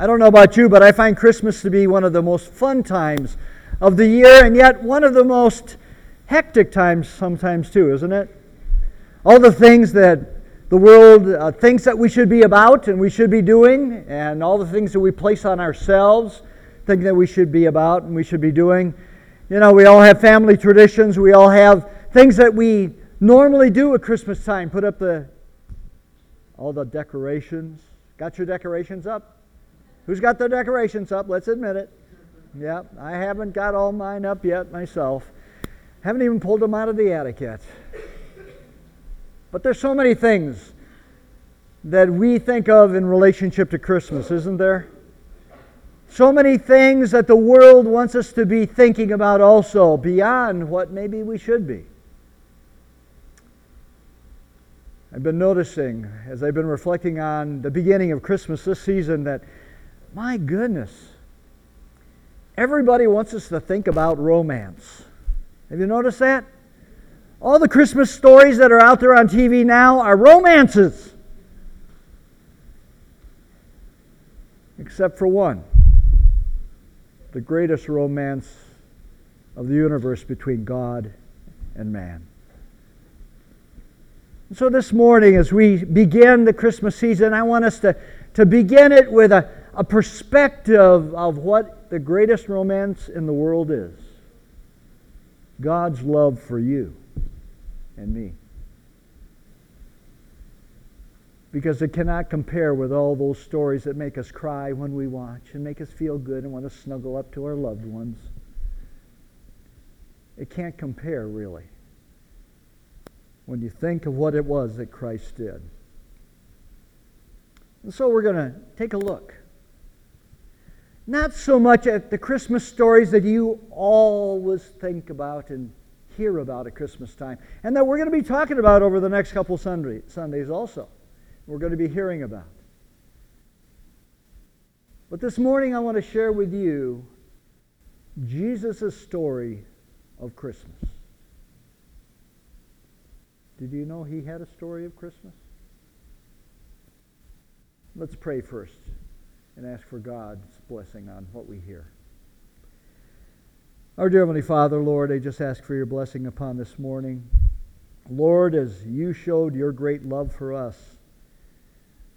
I don't know about you, but I find Christmas to be one of the most fun times of the year, and yet one of the most hectic times sometimes too, isn't it? All the things that the world uh, thinks that we should be about and we should be doing, and all the things that we place on ourselves, think that we should be about and we should be doing. You know, we all have family traditions, we all have things that we normally do at Christmas time. Put up the all the decorations. Got your decorations up? Who's got their decorations up? Let's admit it. Yeah, I haven't got all mine up yet myself. Haven't even pulled them out of the attic yet. But there's so many things that we think of in relationship to Christmas, isn't there? So many things that the world wants us to be thinking about also, beyond what maybe we should be. I've been noticing as I've been reflecting on the beginning of Christmas this season that, my goodness, everybody wants us to think about romance. Have you noticed that? All the Christmas stories that are out there on TV now are romances. Except for one the greatest romance of the universe between God and man. So, this morning, as we begin the Christmas season, I want us to, to begin it with a, a perspective of what the greatest romance in the world is God's love for you and me. Because it cannot compare with all those stories that make us cry when we watch and make us feel good and want to snuggle up to our loved ones. It can't compare, really when you think of what it was that Christ did. And so we're going to take a look. Not so much at the Christmas stories that you always think about and hear about at Christmas time, and that we're going to be talking about over the next couple Sunday, Sundays also. We're going to be hearing about. But this morning I want to share with you Jesus' story of Christmas. Did you know he had a story of Christmas? Let's pray first and ask for God's blessing on what we hear. Our dear Heavenly Father, Lord, I just ask for your blessing upon this morning. Lord, as you showed your great love for us,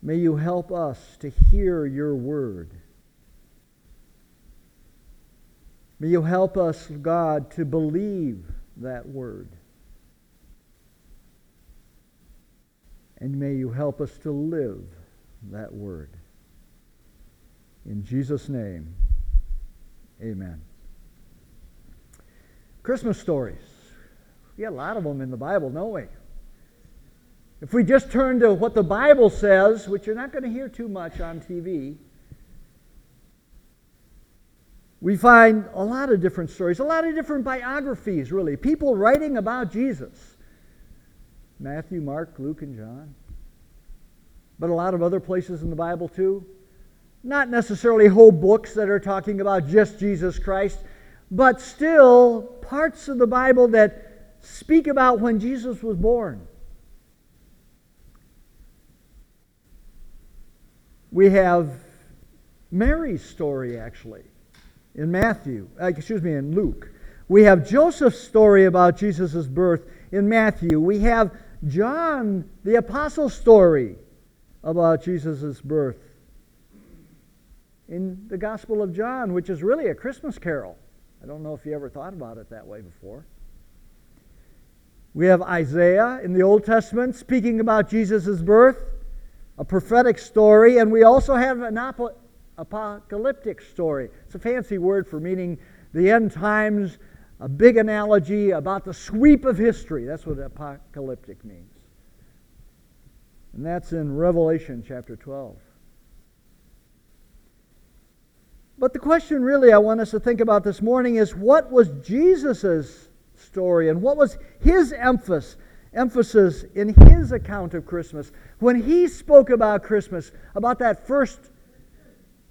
may you help us to hear your word. May you help us, God, to believe that word. And may you help us to live that word. In Jesus' name, amen. Christmas stories. We got a lot of them in the Bible, don't we? If we just turn to what the Bible says, which you're not going to hear too much on TV, we find a lot of different stories, a lot of different biographies, really. People writing about Jesus. Matthew, Mark, Luke, and John. But a lot of other places in the Bible too. Not necessarily whole books that are talking about just Jesus Christ, but still parts of the Bible that speak about when Jesus was born. We have Mary's story actually in Matthew, uh, excuse me, in Luke. We have Joseph's story about Jesus' birth in Matthew. We have John, the apostle's story about Jesus' birth in the Gospel of John, which is really a Christmas carol. I don't know if you ever thought about it that way before. We have Isaiah in the Old Testament speaking about Jesus' birth, a prophetic story, and we also have an apocalyptic story. It's a fancy word for meaning the end times a big analogy about the sweep of history. That's what apocalyptic means. And that's in Revelation chapter 12. But the question really I want us to think about this morning is what was Jesus' story and what was his emphasis emphasis in his account of Christmas when he spoke about Christmas, about that first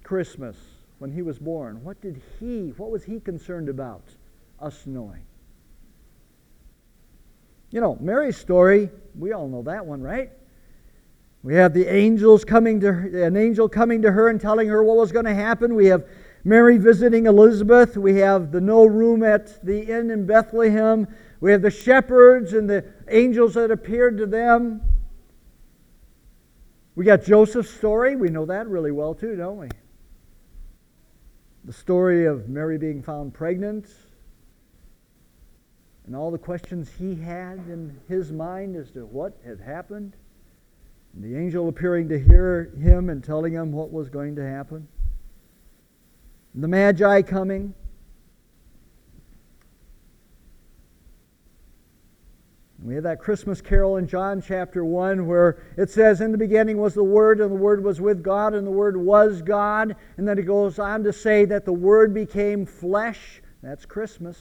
Christmas when he was born. What did he, what was he concerned about? us knowing. You know, Mary's story, we all know that one, right? We have the angels coming to her, an angel coming to her and telling her what was going to happen. We have Mary visiting Elizabeth. We have the no room at the inn in Bethlehem. We have the shepherds and the angels that appeared to them. We got Joseph's story. We know that really well too, don't we? The story of Mary being found pregnant and all the questions he had in his mind as to what had happened. And the angel appearing to hear him and telling him what was going to happen. The Magi coming. We have that Christmas carol in John chapter 1 where it says, In the beginning was the Word, and the Word was with God, and the Word was God. And then it goes on to say that the Word became flesh. That's Christmas.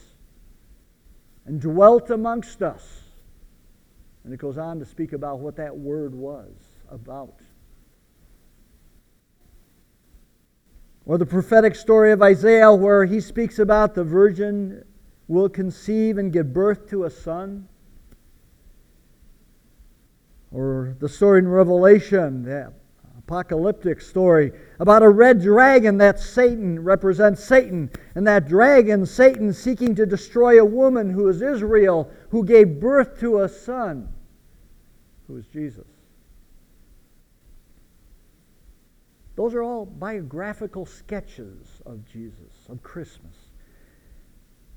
And dwelt amongst us. And it goes on to speak about what that Word was about. Or the prophetic story of Isaiah where he speaks about the virgin will conceive and give birth to a son. Or the story in Revelation, the apocalyptic story about a red dragon that Satan represents Satan. And that dragon, Satan, seeking to destroy a woman who is Israel, who gave birth to a son, who is Jesus. Those are all biographical sketches of Jesus, of Christmas.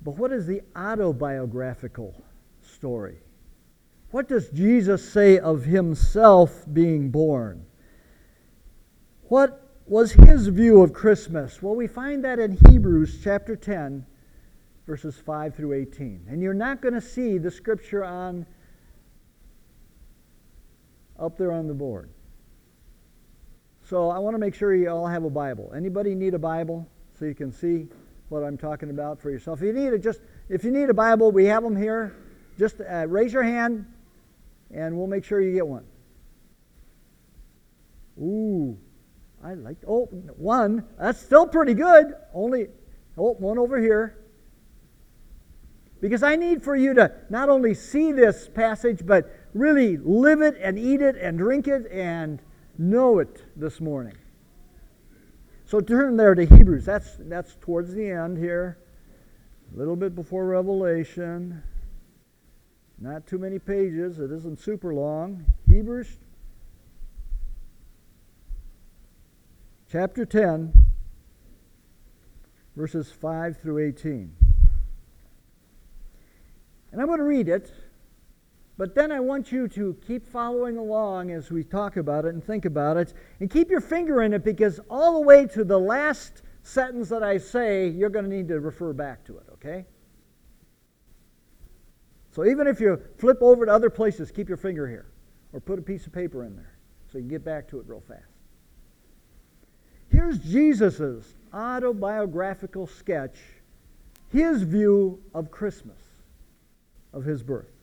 But what is the autobiographical story? What does Jesus say of himself being born? What was his view of Christmas? Well, we find that in Hebrews chapter 10, verses 5 through 18. And you're not going to see the scripture on up there on the board. So I want to make sure you all have a Bible. Anybody need a Bible so you can see what I'm talking about for yourself? If you need it, just if you need a Bible, we have them here. Just uh, raise your hand and we'll make sure you get one. Ooh, I like. Oh, one. That's still pretty good. Only, oh, one over here. Because I need for you to not only see this passage, but really live it and eat it and drink it and know it this morning. So turn there to Hebrews. That's, that's towards the end here, a little bit before Revelation. Not too many pages, it isn't super long. Hebrews chapter 10, verses 5 through 18. And I'm going to read it, but then I want you to keep following along as we talk about it and think about it, and keep your finger in it because all the way to the last sentence that I say, you're going to need to refer back to it, okay? So even if you flip over to other places, keep your finger here or put a piece of paper in there so you can get back to it real fast. Here's Jesus' autobiographical sketch, his view of Christmas, of his birth.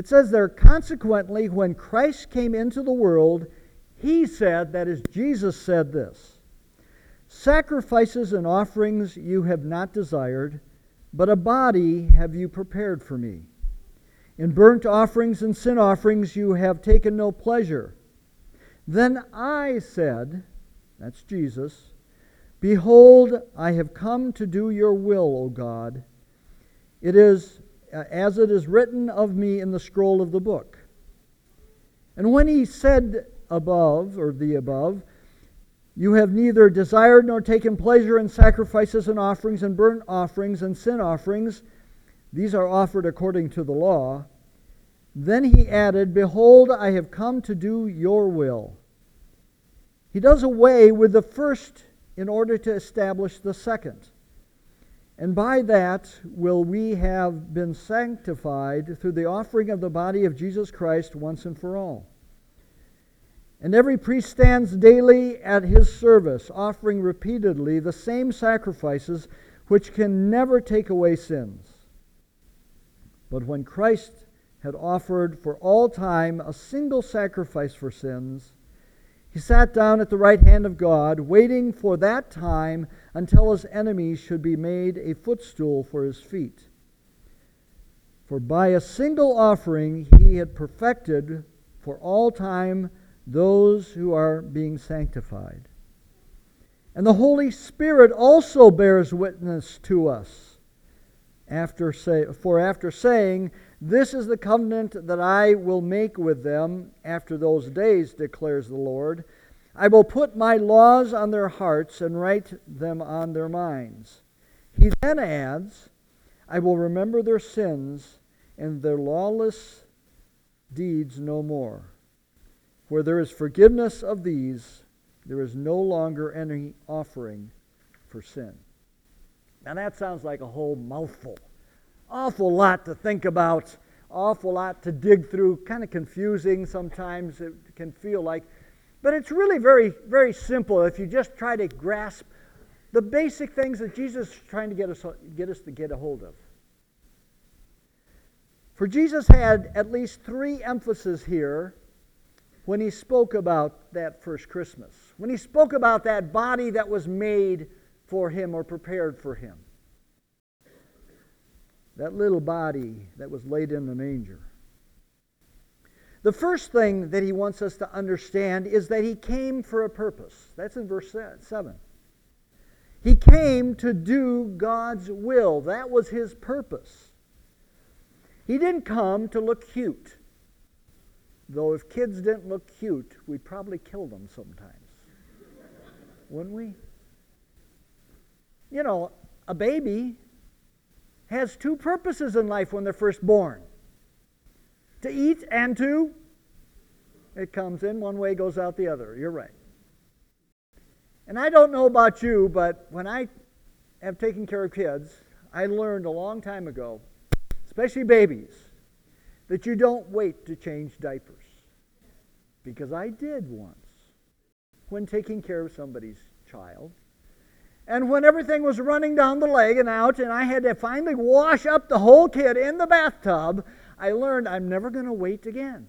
It says there, consequently, when Christ came into the world, he said, that is, Jesus said this Sacrifices and offerings you have not desired but a body have you prepared for me. In burnt offerings and sin offerings you have taken no pleasure. Then I said, that's Jesus, Behold, I have come to do your will, O God. It is Uh, as it is written of me in the scroll of the book. And when he said above, or the above, you have neither desired nor taken pleasure in sacrifices and offerings and burnt offerings and sin offerings. These are offered according to the law. Then he added, Behold, I have come to do your will. He does away with the first in order to establish the second. And by that will we have been sanctified through the offering of the body of Jesus Christ once and for all. And every priest stands daily at his service, offering repeatedly the same sacrifices which can never take away sins. But when Christ had offered for all time a single sacrifice for sins, he sat down at the right hand of God, waiting for that time until his enemies should be made a footstool for his feet. For by a single offering he had perfected for all time those who are being sanctified. And the Holy Spirit also bears witness to us. After say, for after saying, This is the covenant that I will make with them after those days, declares the Lord, I will put my laws on their hearts and write them on their minds. He then adds, I will remember their sins and their lawless deeds no more. Where there is forgiveness of these, there is no longer any offering for sin. Now that sounds like a whole mouthful. Awful lot to think about, awful lot to dig through, kind of confusing sometimes it can feel like. But it's really very, very simple if you just try to grasp the basic things that Jesus is trying to get us, get us to get a hold of. For Jesus had at least three emphases here when he spoke about that first Christmas, when he spoke about that body that was made for him or prepared for him. That little body that was laid in the manger. The first thing that he wants us to understand is that he came for a purpose. That's in verse 7. He came to do God's will. That was his purpose. He didn't come to look cute. Though if kids didn't look cute, we'd probably kill them sometimes. Wouldn't we? You know, a baby has two purposes in life when they're first born to eat and to. It comes in one way, goes out the other. You're right. And I don't know about you, but when I have taken care of kids, I learned a long time ago especially babies, that you don't wait to change diapers. Because I did once when taking care of somebody's child. And when everything was running down the leg and out, and I had to finally wash up the whole kid in the bathtub, I learned I'm never going to wait again.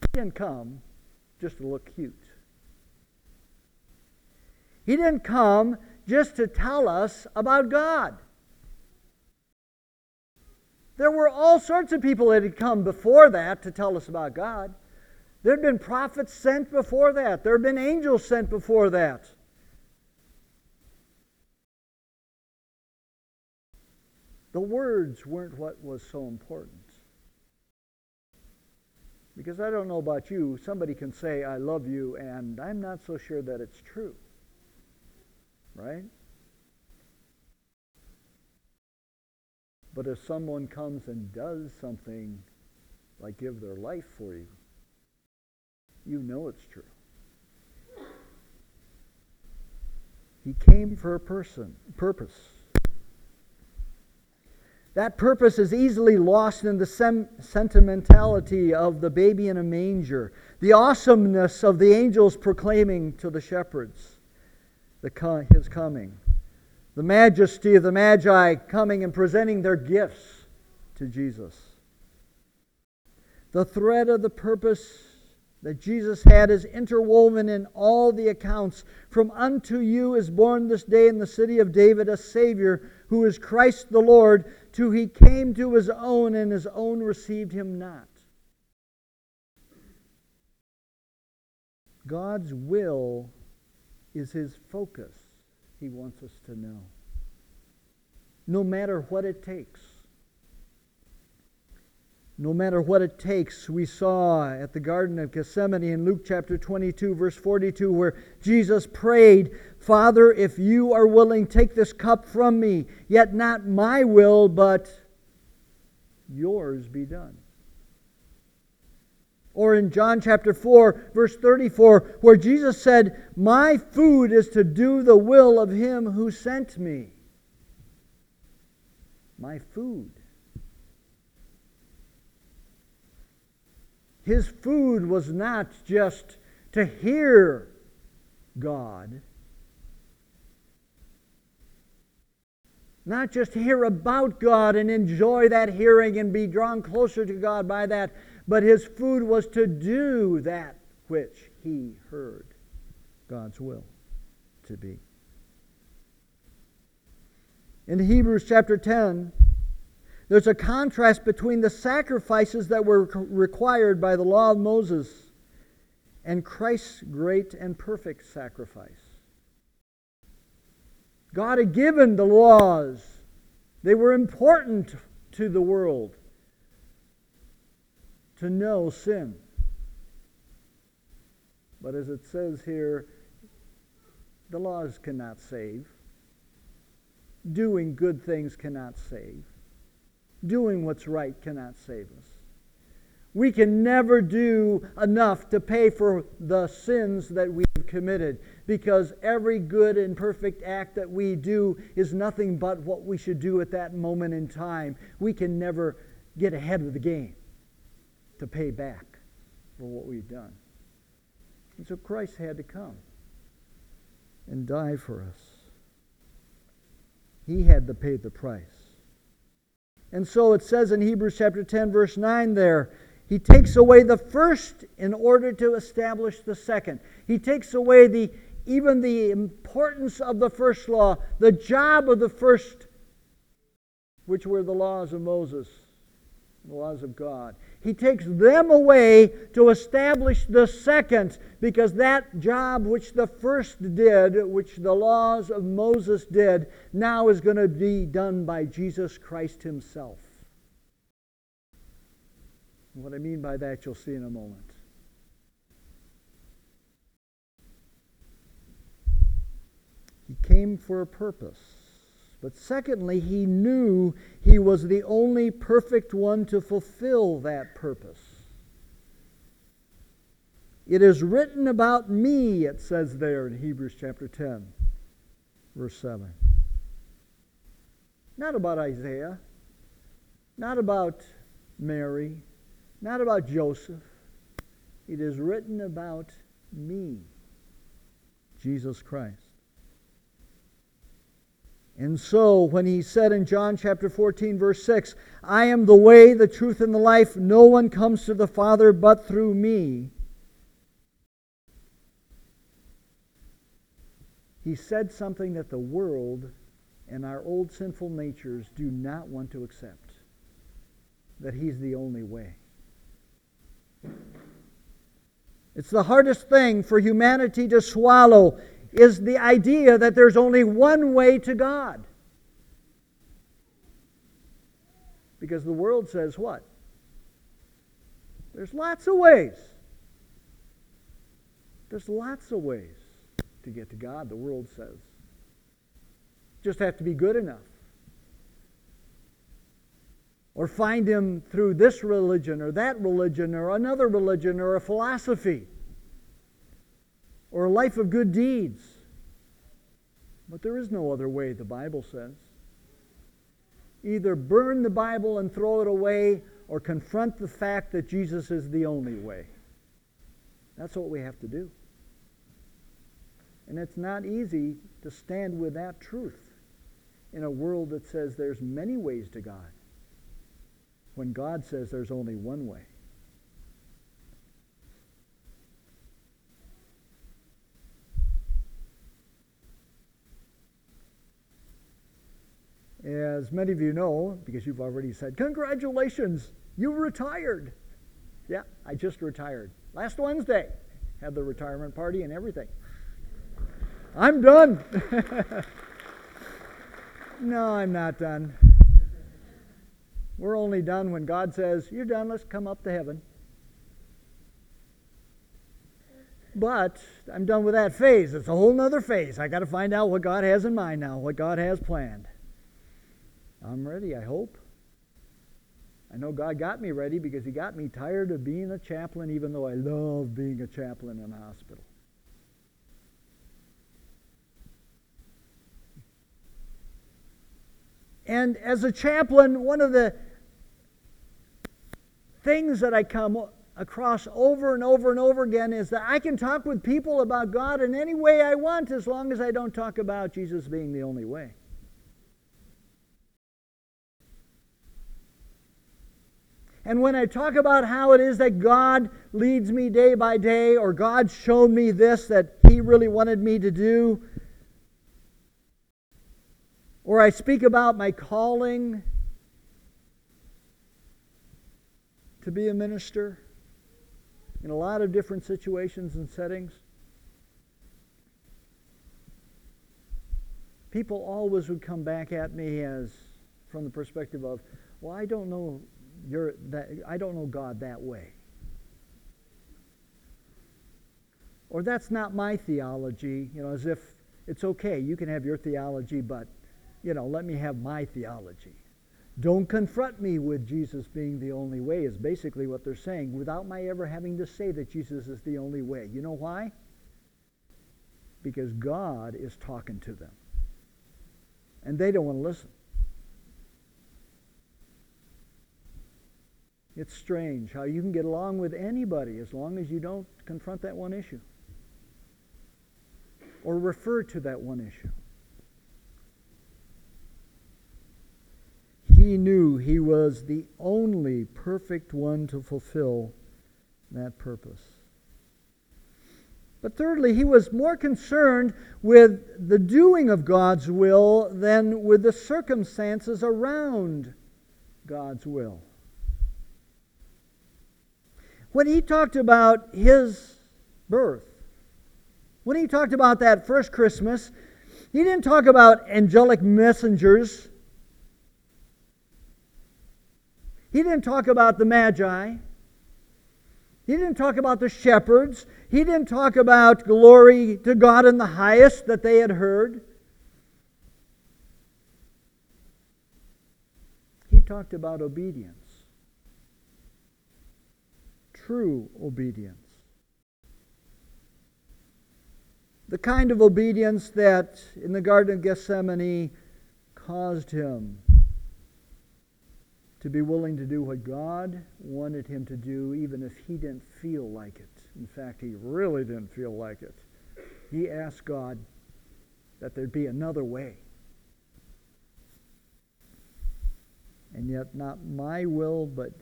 He didn't come just to look cute. He didn't come just to tell us about God. There were all sorts of people that had come before that to tell us about God. There had been prophets sent before that, there had been angels sent before that. The words weren't what was so important. Because I don't know about you, somebody can say, I love you, and I'm not so sure that it's true. Right? But if someone comes and does something like give their life for you, you know it's true. He came for a person, purpose. That purpose is easily lost in the sem- sentimentality of the baby in a manger, the awesomeness of the angels proclaiming to the shepherds the co- his coming the majesty of the Magi coming and presenting their gifts to Jesus. The thread of the purpose that Jesus had is interwoven in all the accounts. From unto you is born this day in the city of David a Savior, who is Christ the Lord. To he came to his own, and his own received him not. God's will is his focus he wants us to know. No matter what it takes. No matter what it takes, we saw at the Garden of Gethsemane in Luke chapter 22, verse 42, where Jesus prayed, Father, if you are willing, take this cup from me, yet not my will, but yours be done. Or in John chapter 4, verse 34, where Jesus said, My food is to do the will of him who sent me. My food. His food was not just to hear God, not just hear about God and enjoy that hearing and be drawn closer to God by that but his food was to do that which he heard God's will to be. In Hebrews chapter 10, There's a contrast between the sacrifices that were required by the law of Moses and Christ's great and perfect sacrifice. God had given the laws, they were important to the world to know sin. But as it says here, the laws cannot save. Doing good things cannot save. Doing what's right cannot save us. We can never do enough to pay for the sins that we've committed because every good and perfect act that we do is nothing but what we should do at that moment in time. We can never get ahead of the game to pay back for what we've done. And so Christ had to come and die for us. He had to pay the price. And so it says in Hebrews chapter 10, verse 9 there, he takes away the first in order to establish the second. He takes away the even the importance of the first law, the job of the first, which were the laws of Moses, the laws of God. He takes them away to establish the second, because that job which the first did, which the laws of Moses did, now is going to be done by Jesus Christ Himself. What I mean by that, you'll see in a moment. He came for a purpose. But secondly, he knew he was the only perfect one to fulfill that purpose. It is written about me, it says there in Hebrews chapter 10, verse 7. Not about Isaiah, not about Mary, not about Joseph. It is written about me, Jesus Christ. And so, when he said in John chapter 14, verse 6, I am the way, the truth, and the life, no one comes to the Father but through me, he said something that the world and our old sinful natures do not want to accept that he's the only way. It's the hardest thing for humanity to swallow is the idea that there's only one way to God. Because the world says what? There's lots of ways. There's lots of ways to get to God, the world says. Just have to be good enough. Or find Him through this religion or that religion or another religion or a philosophy or a life of good deeds. But there is no other way, the Bible says. Either burn the Bible and throw it away or confront the fact that Jesus is the only way. That's what we have to do. And it's not easy to stand with that truth in a world that says there's many ways to God when God says there's only one way. As many of you know, because you've already said, Congratulations, you retired. Yeah, I just retired. Last Wednesday, had the retirement party and everything. I'm done. no, I'm not done. We're only done when God says, You're done, let's come up to heaven. But I'm done with that phase. It's a whole other phase. I got to find out what God has in mind now, what God has planned. I'm ready, I hope. I know God got me ready because He got me tired of being a chaplain, even though I love being a chaplain in a hospital. And as a chaplain, one of the things that I come across over and over and over again is that I can talk with people about God in any way I want as long as I don't talk about Jesus being the only way. And when I talk about how it is that God leads me day by day, or God showed me this that He really wanted me to do, or I speak about my calling, to be a minister in a lot of different situations and settings. People always would come back at me as from the perspective of, well, I don't know you're that I don't know God that way. Or that's not my theology, you know, as if it's okay, you can have your theology, but you know, let me have my theology. Don't confront me with Jesus being the only way, is basically what they're saying, without my ever having to say that Jesus is the only way. You know why? Because God is talking to them. And they don't want to listen. It's strange how you can get along with anybody as long as you don't confront that one issue or refer to that one issue. He knew he was the only perfect one to fulfill that purpose. But thirdly, he was more concerned with the doing of God's will than with the circumstances around God's will. When he talked about his birth, when he talked about that first Christmas, he didn't talk about angelic messengers. He didn't talk about the Magi. He didn't talk about the shepherds. He didn't talk about glory to God in the highest that they had heard. He talked about obedience, true obedience. The kind of obedience that in the Garden of Gethsemane caused him to be willing to do what God wanted him to do, even if he didn't feel like it. In fact, he really didn't feel like it. He asked God that there'd be another way. And yet, not my will, but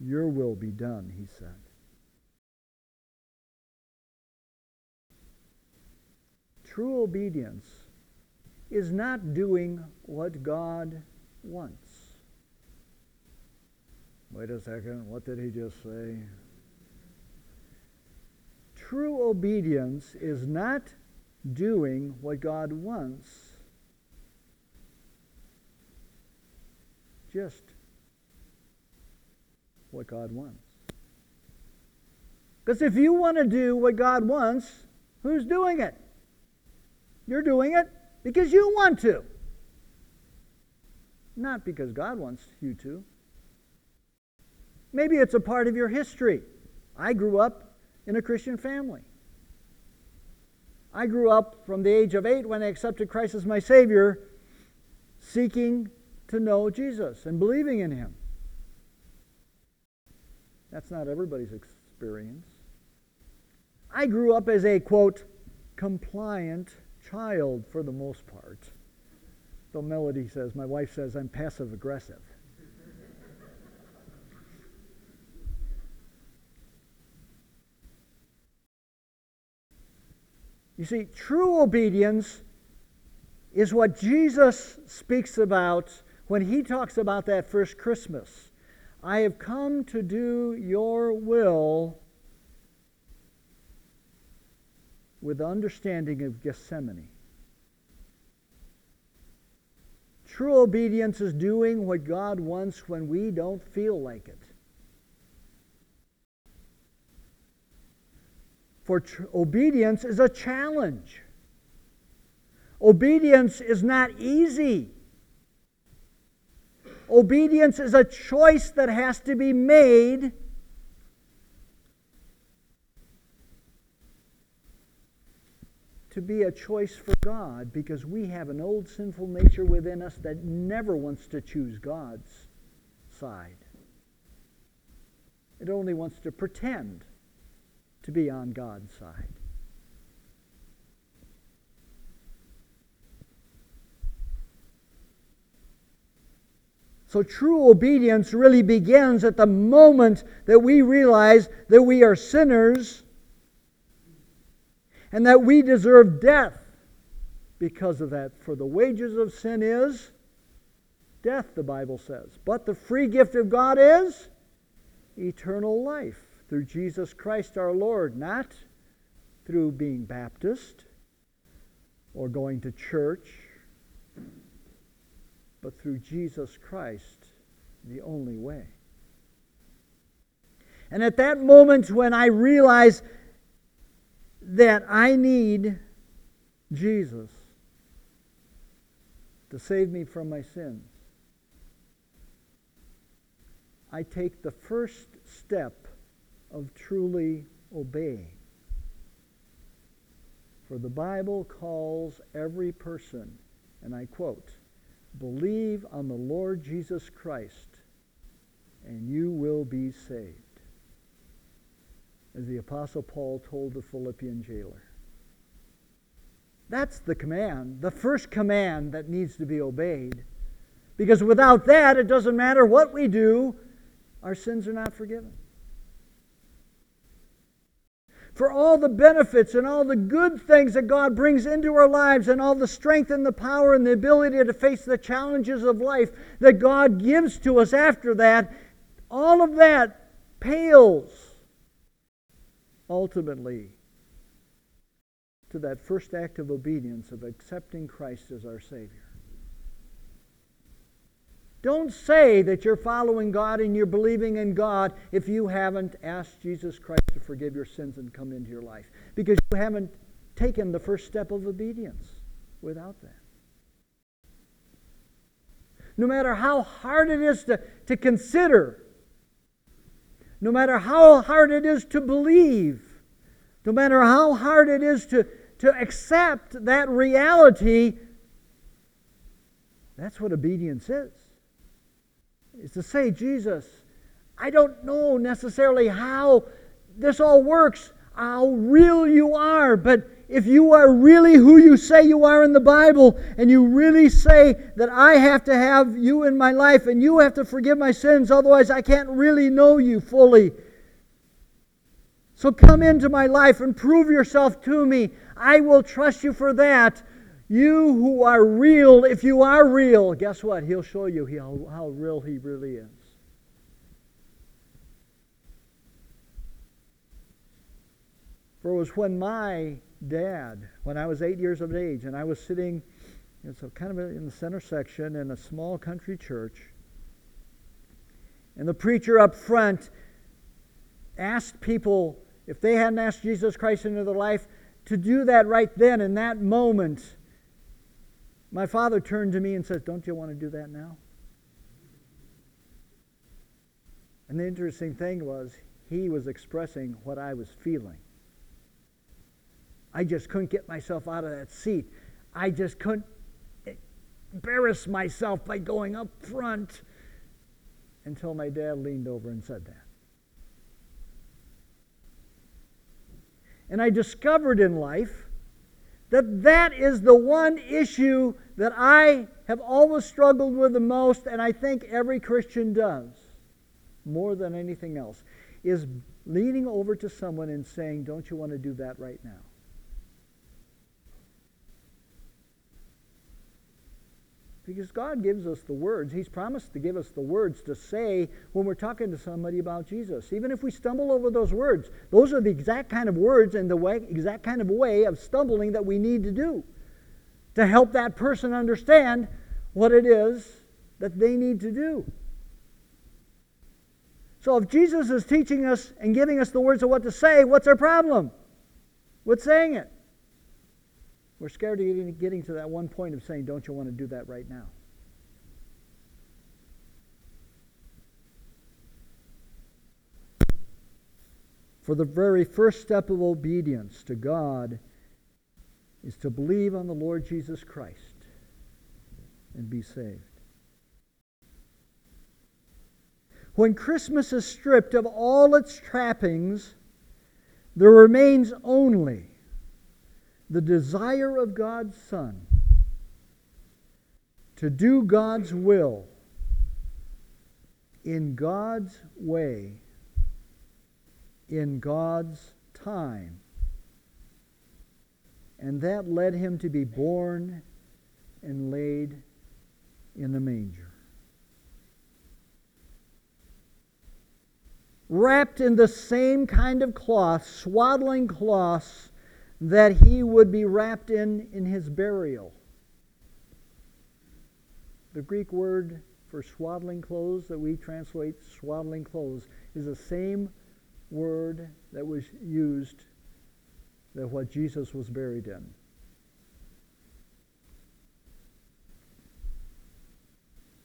your will be done, he said. True obedience is not doing what God wants. Wait a second, what did he just say? True obedience is not doing what God wants, just what God wants. Because if you want to do what God wants, who's doing it? You're doing it because you want to, not because God wants you to. Maybe it's a part of your history. I grew up in a Christian family. I grew up from the age of eight when I accepted Christ as my Savior, seeking to know Jesus and believing in Him. That's not everybody's experience. I grew up as a, quote, compliant child for the most part. Though Melody says, my wife says, I'm passive aggressive. You see, true obedience is what Jesus speaks about when he talks about that first Christmas. I have come to do your will with understanding of Gethsemane. True obedience is doing what God wants when we don't feel like it. For tr- obedience is a challenge. Obedience is not easy. Obedience is a choice that has to be made. To be a choice for God because we have an old sinful nature within us that never wants to choose God's side. It only wants to pretend to be on God's side. So true obedience really begins at the moment that we realize that we are sinners and that we deserve death because of that. For the wages of sin is death, the Bible says. But the free gift of God is eternal life through Jesus Christ our Lord, not through being Baptist or going to church, but through Jesus Christ, the only way. And at that moment when I realize that I need Jesus to save me from my sins, I take the first step of truly obeying. For the Bible calls every person, and I quote, believe on the Lord Jesus Christ, and you will be saved. As the Apostle Paul told the Philippian jailer. That's the command, the first command that needs to be obeyed. Because without that, it doesn't matter what we do, our sins are not forgiven for all the benefits and all the good things that God brings into our lives and all the strength and the power and the ability to face the challenges of life that God gives to us after that, all of that pales ultimately to that first act of obedience of accepting Christ as our Savior. Don't say that you're following God and you're believing in God if you haven't asked Jesus Christ to forgive your sins and come into your life. Because you haven't taken the first step of obedience without that. No matter how hard it is to, to consider, no matter how hard it is to believe, no matter how hard it is to, to accept that reality, that's what obedience is. Is to say, Jesus, I don't know necessarily how this all works, how real you are, but if you are really who you say you are in the Bible, and you really say that I have to have you in my life and you have to forgive my sins, otherwise I can't really know you fully. So come into my life and prove yourself to me. I will trust you for that. You who are real, if you are real, guess what? He'll show you how, how real he really is. For it was when my dad, when I was eight years of age, and I was sitting in so kind of in the center section in a small country church, and the preacher up front asked people if they hadn't asked Jesus Christ into their life to do that right then in that moment my father turned to me and says, Don't you want to do that now? And the interesting thing was, he was expressing what I was feeling. I just couldn't get myself out of that seat. I just couldn't embarrass myself by going up front until my dad leaned over and said that. And I discovered in life that that is the one issue that I have always struggled with the most, and I think every Christian does more than anything else, is leaning over to someone and saying, Don't you want to do that right now? Because God gives us the words. He's promised to give us the words to say when we're talking to somebody about Jesus. Even if we stumble over those words, those are the exact kind of words and the way, exact kind of way of stumbling that we need to do to help that person understand what it is that they need to do. So if Jesus is teaching us and giving us the words of what to say, what's our problem with saying it? We're scared of getting, to that one point of saying, Don't you want to do that right now? For the very first step of obedience to God is to believe on the Lord Jesus Christ and be saved. When Christmas is stripped of all its trappings, there remains only the desire of God's Son to do God's will in God's way, in God's time. And that led him to be born and laid in the manger. wrapped in the same kind of cloth, swaddling cloths that he would be wrapped in in his burial. The Greek word for swaddling clothes that we translate swaddling clothes is the same word that was used that what Jesus was buried in.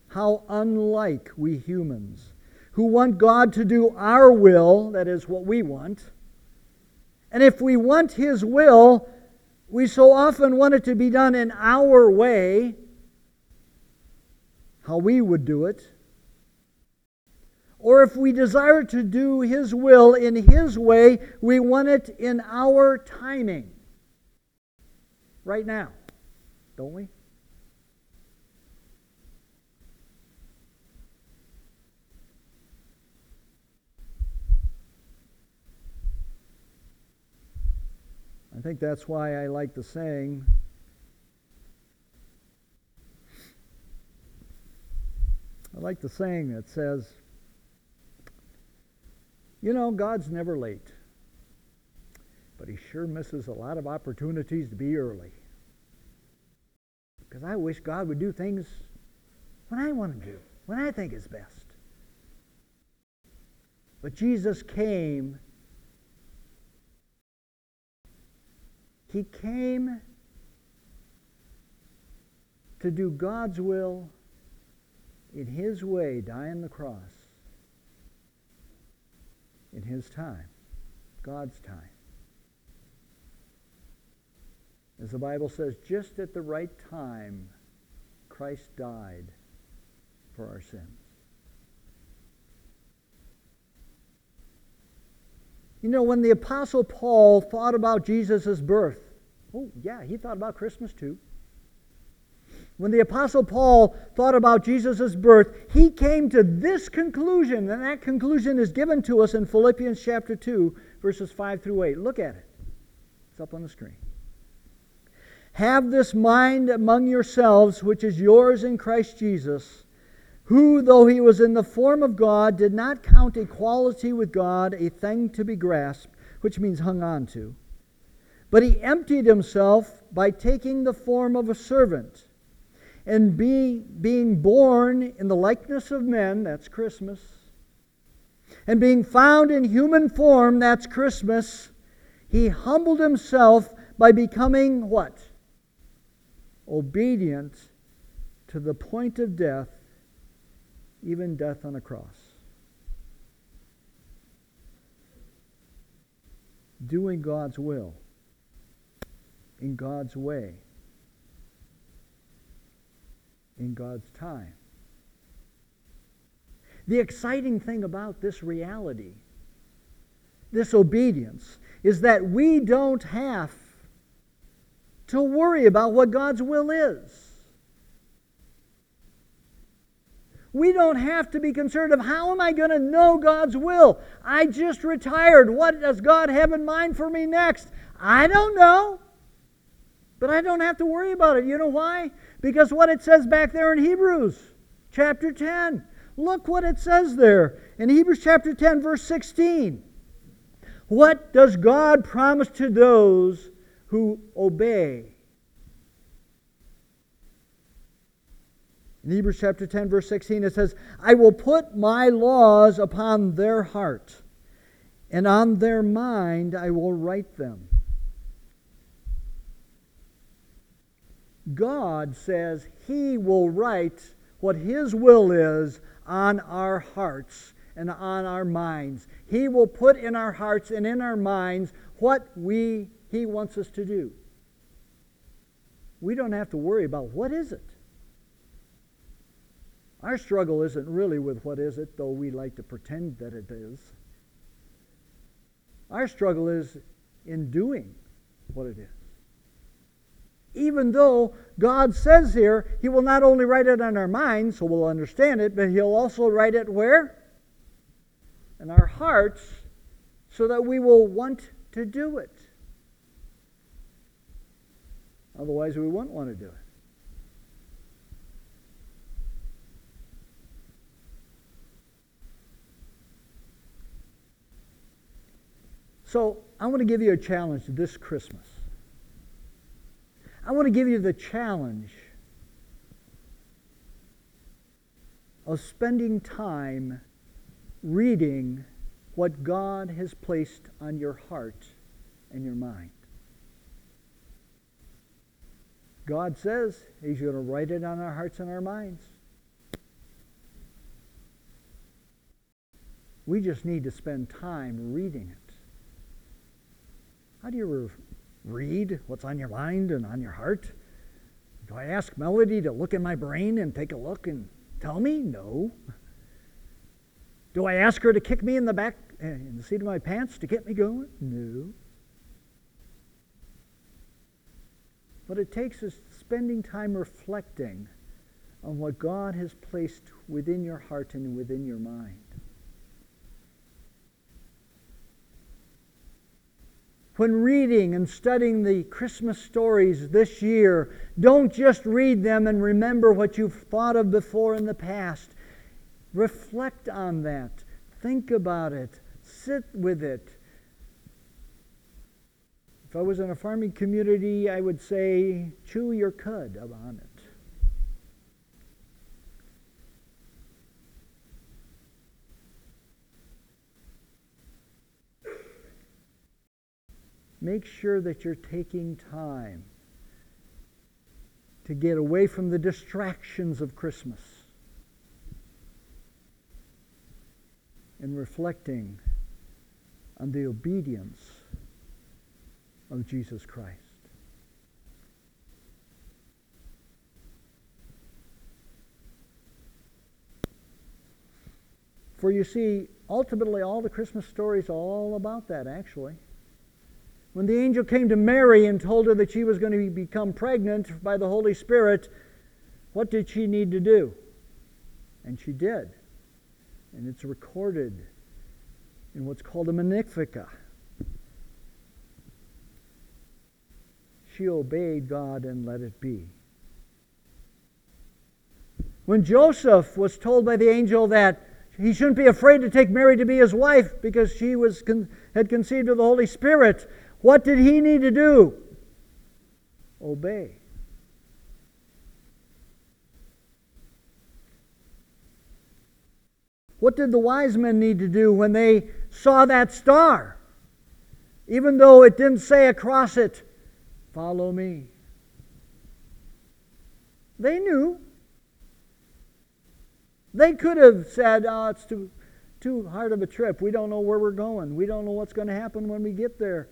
How unlike we humans, who want God to do our will, that is what we want. And if we want His will, we so often want it to be done in our way, how we would do it. Or if we desire to do His will in His way, we want it in our timing. Right now, don't we? I think that's why I like the saying. I like the saying that says, you know, God's never late, but He sure misses a lot of opportunities to be early. Because I wish God would do things when I want to do, when I think is best. But Jesus came He came to do God's will in His way, die on the cross, in His time, God's time. As the Bible says, just at the right time, Christ died for our sins. You know, when the Apostle Paul thought about Jesus' birth, oh, yeah, he thought about Christmas too. When the Apostle Paul thought about Jesus' birth, he came to this conclusion, and that conclusion is given to us in Philippians chapter 2, verses 5 through 8. Look at it, it's up on the screen. Have this mind among yourselves, which is yours in Christ Jesus who, though he was in the form of God, did not count equality with God a thing to be grasped, which means hung on to. But he emptied himself by taking the form of a servant. And being, being born in the likeness of men, that's Christmas, and being found in human form, that's Christmas, he humbled himself by becoming what? Obedient to the point of death even death on a cross. Doing God's will in God's way, in God's time. The exciting thing about this reality, this obedience, is that we don't have to worry about what God's will is. We don't have to be concerned of how am I going to know God's will? I just retired. What does God have in mind for me next? I don't know. But I don't have to worry about it. You know why? Because what it says back there in Hebrews chapter 10. Look what it says there in Hebrews chapter 10, verse 16. What does God promise to those who obey In Hebrews chapter 10, verse 16, it says, I will put my laws upon their heart, and on their mind I will write them. God says He will write what His will is on our hearts and on our minds. He will put in our hearts and in our minds what we He wants us to do. We don't have to worry about what is it. Our struggle isn't really with what is it, though we like to pretend that it is. Our struggle is in doing what it is. Even though God says here, He will not only write it on our minds, so we'll understand it, but He'll also write it where? In our hearts, so that we will want to do it. Otherwise, we won't want to do it. So I want to give you a challenge this Christmas. I want to give you the challenge of spending time reading what God has placed on your heart and your mind. God says He's going to write it on our hearts and our minds. We just need to spend time reading it. How do you read what's on your mind and on your heart? Do I ask Melody to look in my brain and take a look and tell me? No. Do I ask her to kick me in the back, eh, in the seat of my pants to get me going? No. What it takes is spending time reflecting on what God has placed within your heart and within your mind. When reading and studying the Christmas stories this year, don't just read them and remember what you've thought of before in the past. Reflect on that. Think about it. Sit with it. If I was in a farming community, I would say, chew your cud on it. Make sure that you're taking time to get away from the distractions of Christmas and reflecting on the obedience of Jesus Christ. For you see, ultimately, all the Christmas stories are all about that, actually. When the angel came to Mary and told her that she was going to become pregnant by the Holy Spirit, what did she need to do? And she did. And it's recorded in what's called a Magnificat. She obeyed God and let it be. When Joseph was told by the angel that he shouldn't be afraid to take Mary to be his wife because she was had conceived of the Holy Spirit, what did he need to do? Obey. What did the wise men need to do when they saw that star? Even though it didn't say across it, Follow me. They knew. They could have said, Oh, it's too, too hard of a trip. We don't know where we're going. We don't know what's going to happen when we get there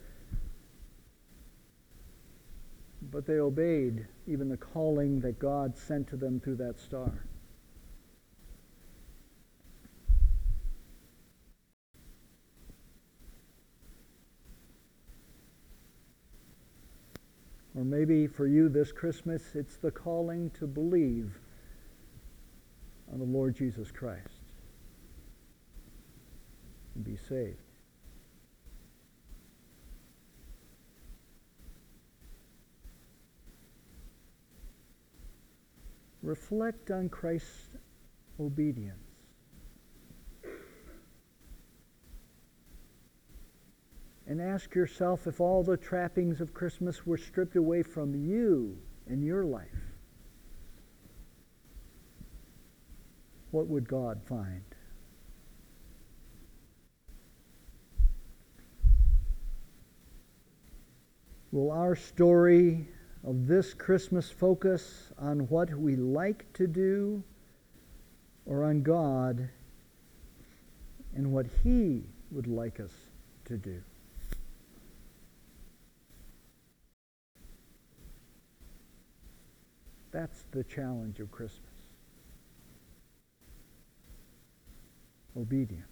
but they obeyed even the calling that God sent to them through that star. Or maybe for you this Christmas, it's the calling to believe on the Lord Jesus Christ and be saved. Reflect on Christ's obedience. And ask yourself if all the trappings of Christmas were stripped away from you in your life, what would God find? Will our story of this Christmas focus on what we like to do or on God and what He would like us to do. That's the challenge of Christmas. Obedience.